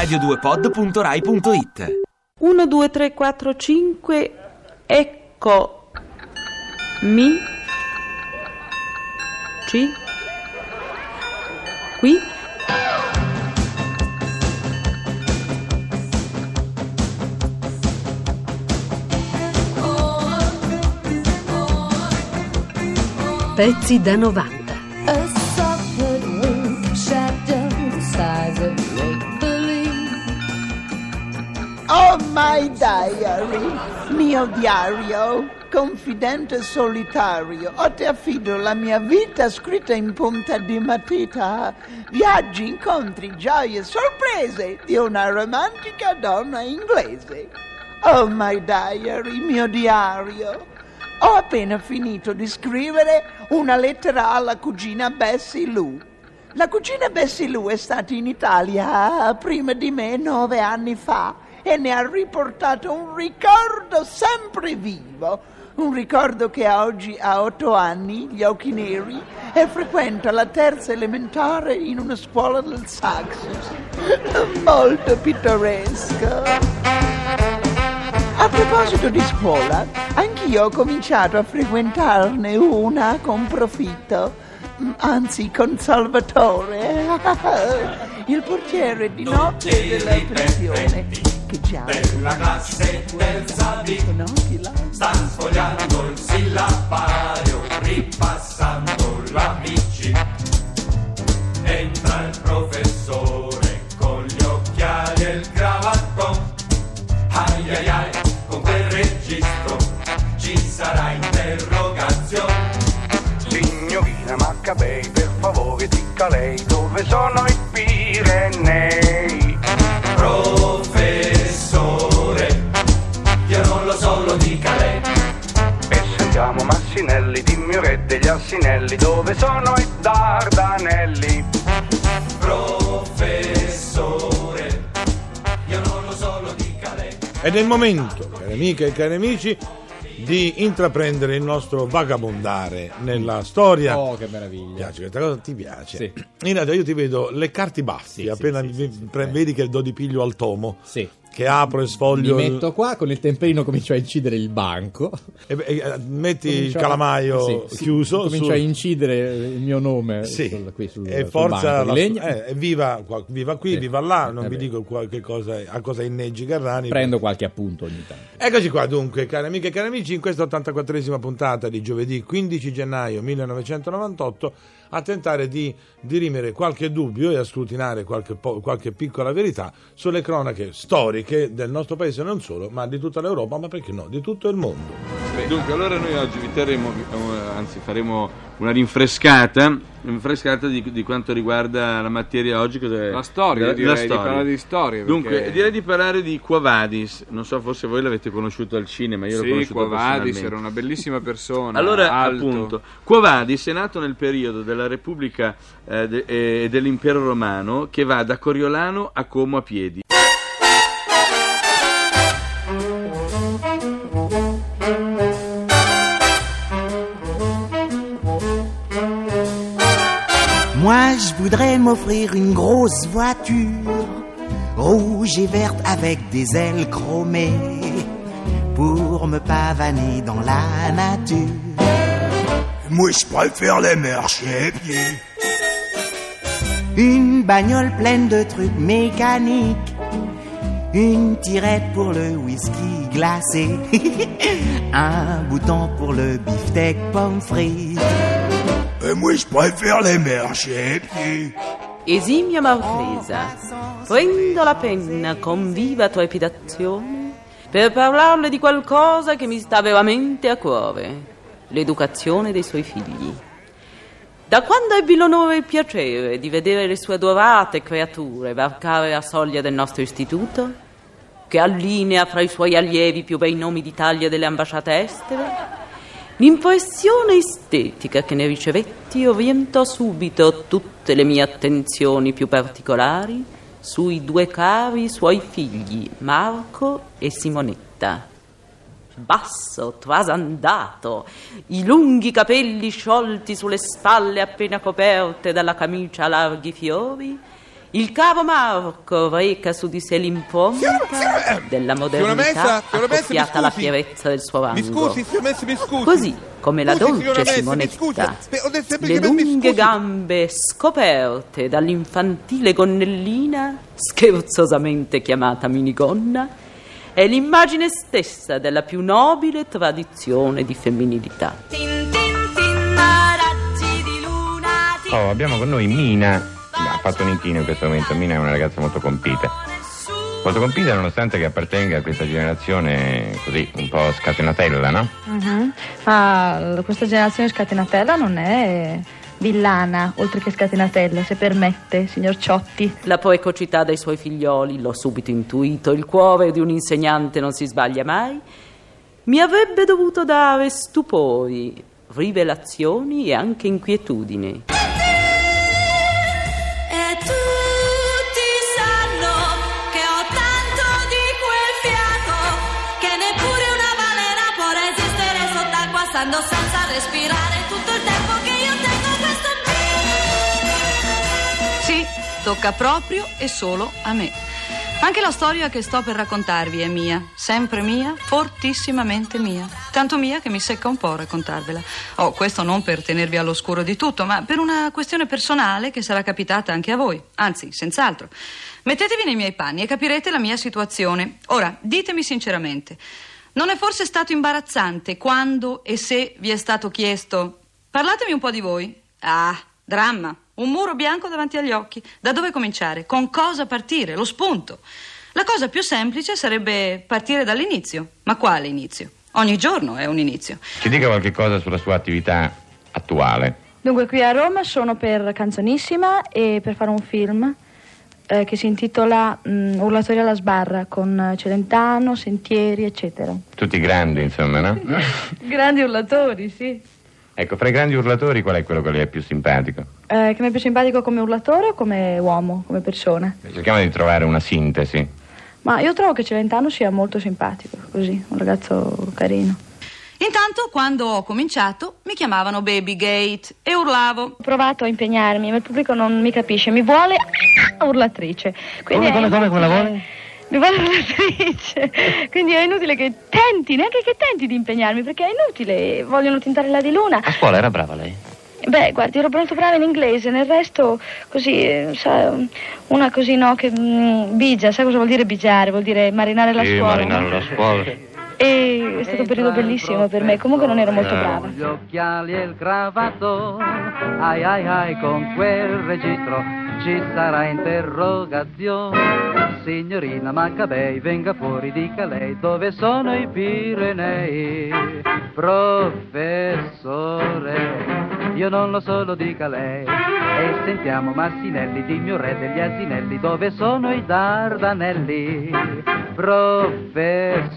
radio2pod.rai.it 1, 2, 3, 4, 5, ecco mi ci qui Pezzi da 90. My diary, mio diario, confidente solitario, o ti affido la mia vita scritta in punta di matita, viaggi, incontri, gioie, sorprese di una romantica donna inglese. Oh my diary, mio diario, ho appena finito di scrivere una lettera alla cugina Bessie Lou. La cugina Bessie Lou è stata in Italia prima di me nove anni fa e ne ha riportato un ricordo sempre vivo. Un ricordo che oggi ha otto anni, gli occhi neri, e frequenta la terza elementare in una scuola del Sussex. Molto pittoresco. A proposito di scuola, anch'io ho cominciato a frequentarne una con profitto, anzi con Salvatore, il portiere di notte della pensione. Che già della classe terza l'ha? sta sfogliando il sillabario ripassando l'ABC entra il professore con gli occhiali e il cravattone ai ai ai con quel registro ci sarà interrogazione. Signorina Maccabei, per favore dica lei dove sono i Pirenei. Sono i Dardanelli. professore io non lo so lo dica lei Ed è il momento, cari amiche e cari amici, di intraprendere il nostro vagabondare nella storia. Oh, che Ti meraviglia. piace questa cosa? Ti piace? Sì. In realtà io ti vedo le carte baffi, Sì, appena sì, sì, pre- vedi che do di piglio al tomo, Sì. Che apro e Mi sfoglio il- metto qua, con il temperino comincio a incidere il banco. e- e- e- metti il Comincio a- calamaio sì, sì, chiuso Comincio sul- a incidere il mio nome Sì, sul, qui sul, e sul forza banco la- di legno. eh, viva, qua- viva qui, Sì. viva là, non Eh vi beh. dico qua- che cosa, a cosa inneggi Carrani. Prendo qualche appunto ogni tanto. Eccoci qua dunque, cari amiche e cari amici, in questa 84esima puntata di giovedì 15 gennaio 1998 a tentare di dirimere qualche dubbio e a scrutinare qualche, po- qualche piccola verità sulle cronache storiche del nostro paese, non solo, ma di tutta l'Europa, ma perché no, di tutto il mondo. Dunque, allora noi oggi vi terremo, eh, anzi faremo una rinfrescata, rinfrescata di, di quanto riguarda la materia oggi. Cos'è? La storia, La- direi, la di parlare di storia, Dunque, perché- direi di parlare di Quo Vadis, non so, forse voi l'avete conosciuto al cinema, io l'ho Sì, conosciuto Quo Vadis personalmente. era una bellissima persona. Allora, alto. appunto, Quo Vadis è nato nel periodo della Repubblica eh, de- e dell'Impero Romano che va da Coriolano a Como a piedi. Voudrais m'offrir une grosse voiture, rouge et verte avec des ailes chromées, pour me pavaner dans la nature. Moi, je préfère les marchés pieds. Une bagnole pleine de trucs mécaniques, une tirette pour le whisky glacé, un bouton pour le beefsteak pomme frite. Et moi, je préfère les pieds. Esimia Marchesa, prendo la penna con viva trepidazione per parlarle di qualcosa che mi sta veramente a cuore, l'educazione dei suoi figli. Da quando ebbi l'onore e il piacere di vedere le sue adorate creature varcare la soglia del nostro istituto, che allinea fra i suoi allievi più bei nomi d'Italia delle ambasciate estere, l'impressione estetica che ne ricevetti orientò subito tutte le mie attenzioni più particolari sui due cari suoi figli, Marco e Simonetta. Basso, trasandato, i lunghi capelli sciolti sulle spalle appena coperte dalla camicia a larghi fiori, Il caro Marco reca su di sé l'impronta della modernità Messa, Messa, accoppiata alla fierezza del suo rango. Mi scusi, Messi, mi scusi. Così come la dolce Simonetta, le lunghe gambe scoperte dall'infantile gonnellina, scherzosamente chiamata minigonna, è l'immagine stessa della più nobile tradizione di femminilità. Oh, abbiamo con noi Mina. Ha fatto un inchino in questo momento. Mina è una ragazza molto compita. Molto compita nonostante che appartenga a questa generazione così un po' scatenatella, no? Mhm. Ma questa generazione scatenatella non è villana, oltre che scatenatella, se permette, signor Ciotti. La precocità dei suoi figlioli, l'ho subito intuito, il cuore di un insegnante non si sbaglia mai, mi avrebbe dovuto dare stupori, rivelazioni e anche inquietudini. Stando senza respirare tutto il tempo che io tengo questo Sì, tocca proprio e solo a me. Anche la storia che sto per raccontarvi è mia, sempre mia, fortissimamente mia. Tanto mia che mi secca un po' raccontarvela. Oh, questo non per tenervi all'oscuro di tutto, ma per una questione personale che sarà capitata anche a voi. Anzi, senz'altro. Mettetevi nei miei panni e capirete la mia situazione. Ora, ditemi sinceramente, non è forse stato imbarazzante quando e se vi è stato chiesto Parlatemi un po' di voi. Ah, dramma. Un muro bianco davanti agli occhi. Da dove cominciare? Con cosa partire? Lo spunto. La cosa più semplice sarebbe partire dall'inizio. Ma quale inizio? Ogni giorno è un inizio. Ci dica qualche cosa sulla sua attività attuale. Dunque, qui a Roma sono per Canzonissima e per fare un film eh, che si intitola mm, Urlatori alla sbarra con Celentano, Sentieri, eccetera. Tutti grandi, insomma, no? Grandi urlatori, sì. Ecco, fra i grandi urlatori qual è quello che le è più simpatico? Eh, che mi è più simpatico come urlatore o come uomo, come persona? Cerchiamo di trovare una sintesi. Ma io trovo che Celentano sia molto simpatico, così, un ragazzo carino. Intanto, quando ho cominciato, mi chiamavano Baby Gate e urlavo. Ho provato a impegnarmi, ma il pubblico non mi capisce, mi vuole urlatrice. Quindi Come, come, come, come la vuole? Mi vuole urlatrice. Quindi è inutile che tenti, neanche che tenti di impegnarmi, perché è inutile, vogliono tintare la di luna. A scuola era brava lei? Beh, guardi, ero molto brava in inglese, nel resto così, eh, sa, una così no, che mm, bigia, sai cosa vuol dire bigiare? Vuol dire marinare la sì, scuola. marinare no? la scuola. E è stato un periodo bellissimo per me, comunque non ero molto brava. Gli occhiali e il cravato, ai ai ai con quel registro ci sarà interrogazione. Signorina Maccabei, venga fuori, dica lei dove sono i Pirenei. Professore, io non lo so, lo dica lei. E sentiamo Massinelli, dimmi un re degli asinelli, dove sono i Dardanelli? Professore,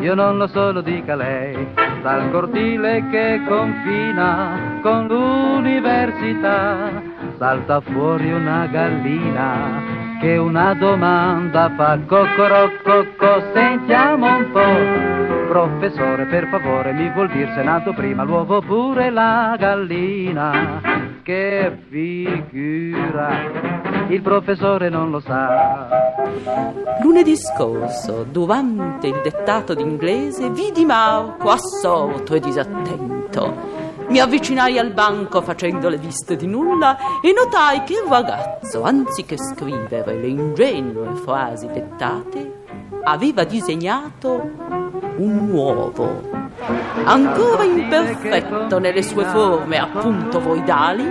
io non lo so, lo dica lei. Dal cortile che confina con l'università, salta fuori una gallina che una domanda fa. Coccorococco sentiamo un po' professore per favore mi vuol dire se è nato prima l'uovo oppure la gallina. Che figura! Il professore non lo sa. Lunedì scorso, durante il dettato d'inglese, vidi Marco assorto e disattento. Mi avvicinai al banco facendo le viste di nulla e notai che il ragazzo, anziché scrivere le ingenue frasi dettate, aveva disegnato un uovo. Ancora imperfetto nelle sue forme appunto voidali,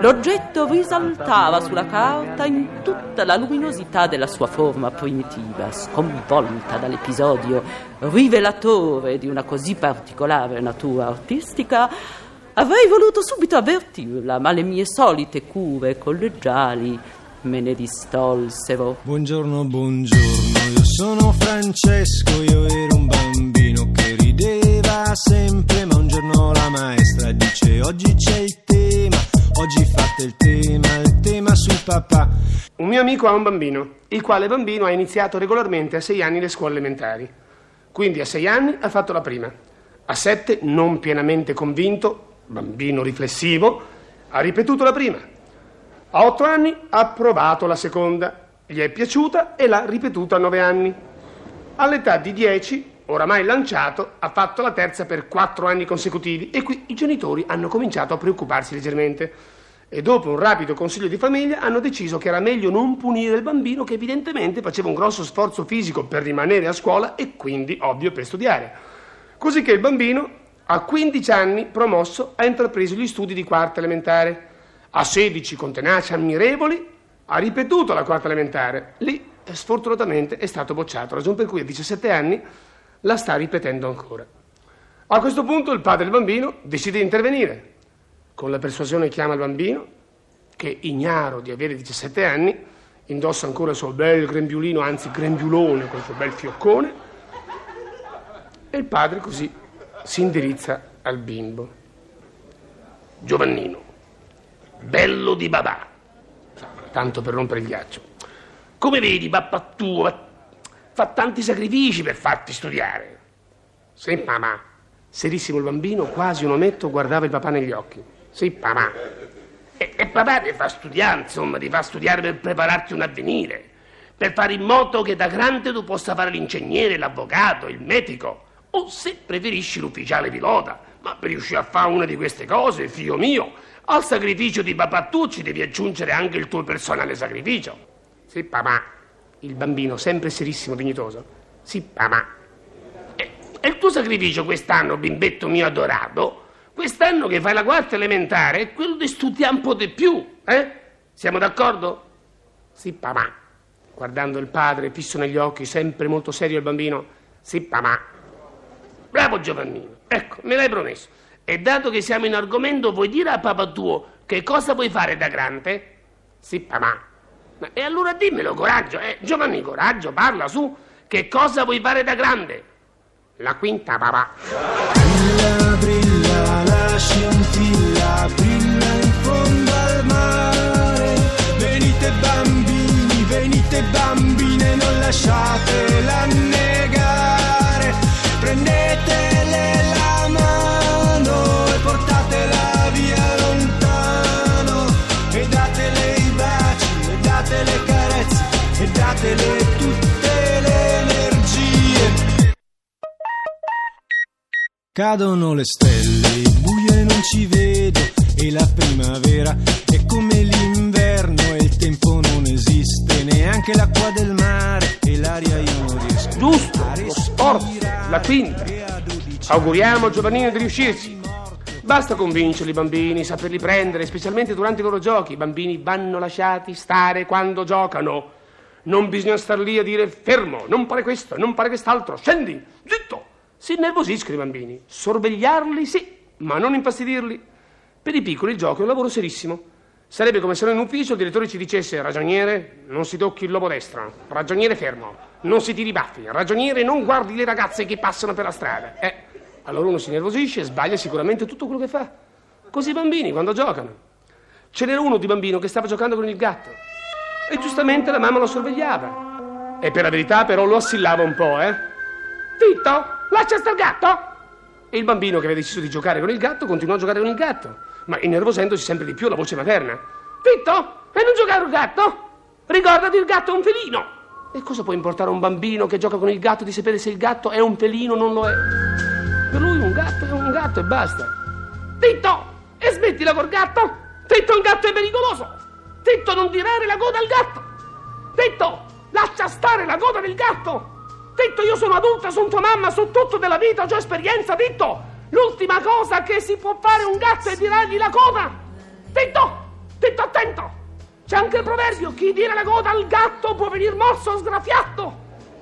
l'oggetto risaltava sulla carta in tutta la luminosità della sua forma primitiva, sconvolta dall'episodio rivelatore di una così particolare natura artistica. Avrei voluto subito avvertirla, ma le mie solite cure collegiali me ne distolsero. Buongiorno, buongiorno, io sono Francesco, io ero un bambino che rideva sempre, ma un giorno la maestra dice oggi c'è il tema, oggi fate il tema, il tema sul papà. Un mio amico ha un bambino, il quale bambino ha iniziato regolarmente a sei anni le scuole elementari. Quindi a sei anni ha fatto la prima. A sette, non pienamente convinto, bambino riflessivo, ha ripetuto la prima. A otto anni ha provato la seconda, gli è piaciuta e l'ha ripetuta a nove anni. All'età di dieci, oramai lanciato, ha fatto la terza per quattro anni consecutivi e qui i genitori hanno cominciato a preoccuparsi leggermente. E dopo un rapido consiglio di famiglia hanno deciso che era meglio non punire il bambino che evidentemente faceva un grosso sforzo fisico per rimanere a scuola e quindi, ovvio, per studiare. Così che il bambino, a 15 anni, promosso, ha intrapreso gli studi di quarta elementare. A 16, con tenacia ammirevoli, ha ripetuto la quarta elementare. Lì, eh, sfortunatamente, è stato bocciato, ragion per cui a 17 anni la sta ripetendo ancora. A questo punto il padre del bambino decide di intervenire. Con la persuasione chiama il bambino, che ignaro di avere 17 anni, indossa ancora il suo bel grembiulino, anzi grembiulone con il suo bel fioccone, e il padre così si indirizza al bimbo. Giovannino, bello di babà, tanto per rompere il ghiaccio. Come vedi, papà tuo fa- tanti sacrifici per farti studiare. Sì, mamma. Serissimo il bambino, quasi un ometto, guardava il papà negli occhi. Sì, papà. E, e papà ti fa studiare, insomma, ti fa studiare per prepararti un avvenire, per fare in modo che da grande tu possa fare l'ingegnere, l'avvocato, il medico, o se preferisci l'ufficiale pilota. Ma per riuscire a fare una di queste cose, figlio mio, al sacrificio di papà tu ci devi aggiungere anche il tuo personale sacrificio. Sì, papà. Il bambino, sempre serissimo, dignitoso. Sì, papà. E, e il tuo sacrificio quest'anno, bimbetto mio adorato, quest'anno che fai la quarta elementare, è quello di studiare un po' di più, eh? Siamo d'accordo? Sì, papà. Guardando il padre, fisso negli occhi, sempre molto serio il bambino. Sì, papà. Bravo Giovannino. Ecco, me l'hai promesso. E dato che siamo in argomento, vuoi dire a papà tuo che cosa vuoi fare da grande? Sì, papà. E allora dimmelo, coraggio, eh? Giovanni, coraggio, parla su. Che cosa vuoi fare da grande? La quinta, papà. Brilla, brilla la scintilla, brilla in fondo al mare. Venite bambini, venite bambine, non lasciatela annegare. E datele tutte le energie. Cadono le stelle, il buio e non ci vedo, e la primavera è come l'inverno e il tempo non esiste, neanche l'acqua del mare e l'aria io non riesco. Giusto, lo sport, la quinta. Auguriamo a Giovannino di riuscirci. Basta convincerli i bambini, saperli prendere, specialmente durante i loro giochi. I bambini vanno lasciati stare quando giocano. Non bisogna star lì a dire fermo, non fare questo, non fare quest'altro, scendi, zitto. Si innervosiscono i bambini. Sorvegliarli sì, ma non infastidirli. Per i piccoli il gioco è un lavoro serissimo. Sarebbe come se noi in ufficio il direttore ci dicesse ragioniere, non si tocchi il lobo destro, ragioniere fermo, non si tiri i baffi, ragioniere non guardi le ragazze che passano per la strada. Eh, allora uno si nervosisce e sbaglia sicuramente tutto quello che fa. Così i bambini quando giocano. Ce n'era uno di bambino che stava giocando con il gatto e giustamente la mamma lo sorvegliava. E per la verità però lo assillava un po', eh. Zitto, lascia il gatto! E il bambino che aveva deciso di giocare con il gatto continuò a giocare con il gatto, ma innervosendosi sempre di più la voce materna. Zitto, e non giocare con gatto? Ricordati, il gatto è un felino! E cosa può importare a un bambino che gioca con il gatto di sapere se il gatto è un felino o non lo è? Per lui un gatto è un gatto e basta. Zitto! E smettila col gatto! Zitto, il gatto è pericoloso! Zitto, non tirare la coda al gatto! Zitto, lascia stare la coda del gatto! Zitto, io sono adulta, sono tua mamma, so tutto della vita, ho esperienza, zitto! L'ultima cosa che si può fare un gatto è tirargli la coda! Zitto! Zitto, attento! C'è anche il proverbio, chi tira la coda al gatto può venir morso o sgrafiato!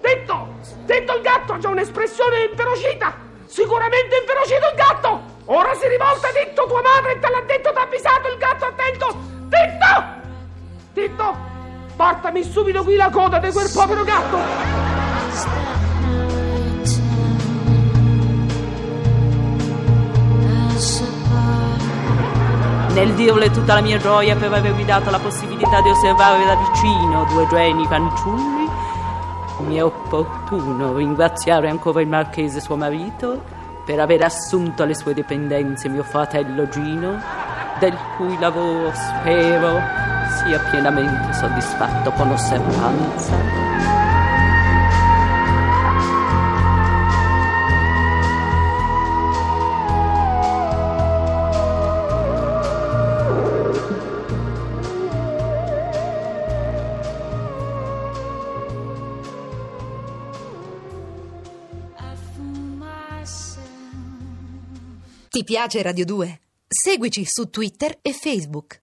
Zitto! Zitto, il gatto già un'espressione inferocita! Sicuramente inferocito il gatto! Ora si rivolta, zitto, tua madre te l'ha detto, t'ha avvisato il gatto, attento! Zitto! Zitto! Portami subito qui la coda di quel povero gatto! Nel dirle tutta la mia gioia per avermi dato la possibilità di osservare da vicino due geni fanciulli, mi è opportuno ringraziare ancora il marchese suo marito per aver assunto alle sue dipendenze mio fratello Gino, del cui lavoro spero sia pienamente soddisfatto con osservanza. Ti piace Radio 2? Seguici su Twitter e Facebook.